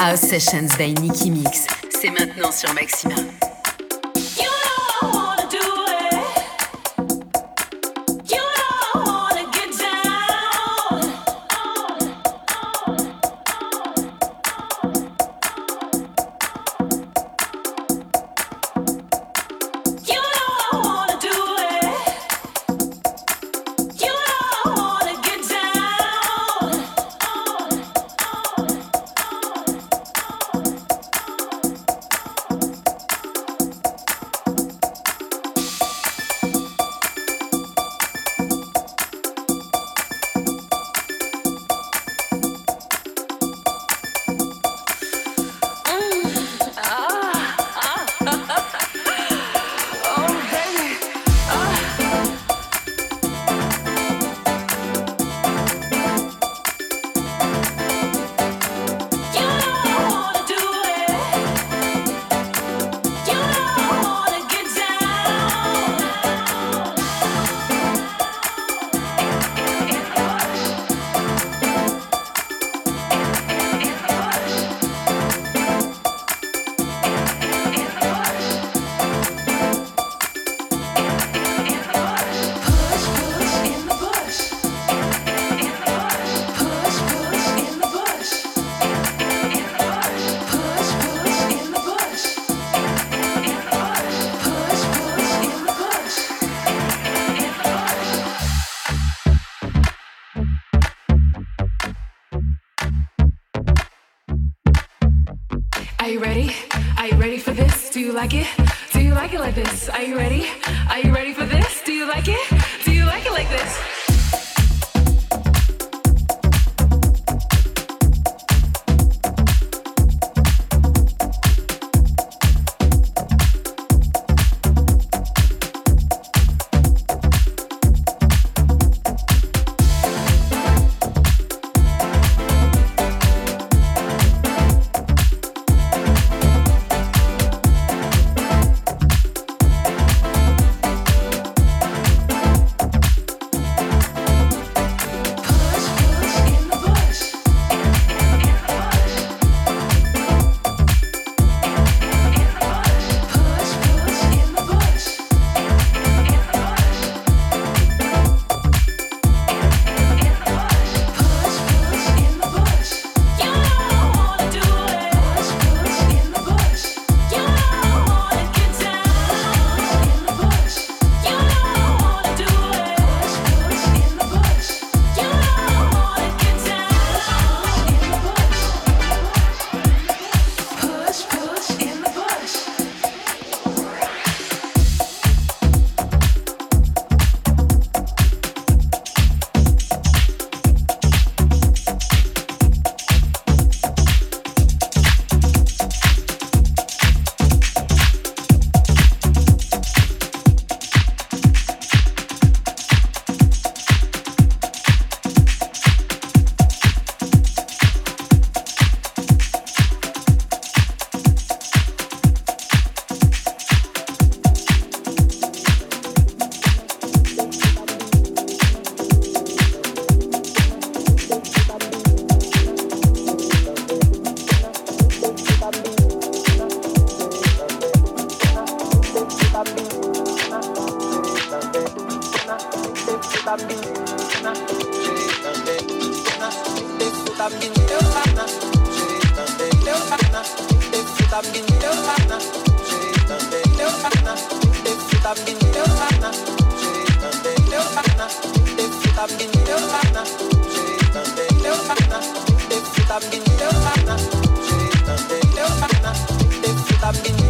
House Sessions by Nikki Mix. C'est maintenant sur Maxima. this. I've been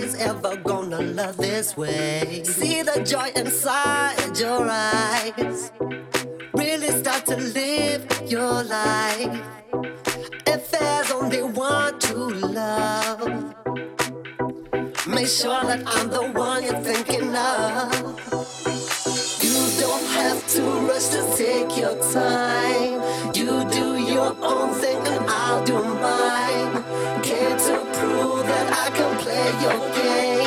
nobody's ever gonna love this way. See the joy inside your eyes. Really start to live your life. If there's only one to love, make sure that I'm the one you're thinking of. You don't have to rush to take your time. You do your own thing and I'll do mine. Care to prove that I can que yo.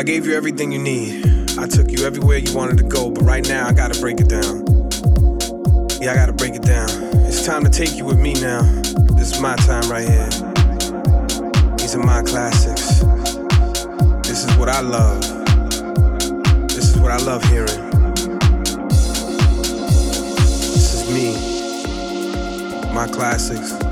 I gave you everything you need. I took you everywhere you wanted to go, but right now I gotta break it down. Yeah, I gotta break it down. It's time to take you with me now. This is my time right here. These are my classics. This is what I love. This is what I love hearing. This is me. My classics.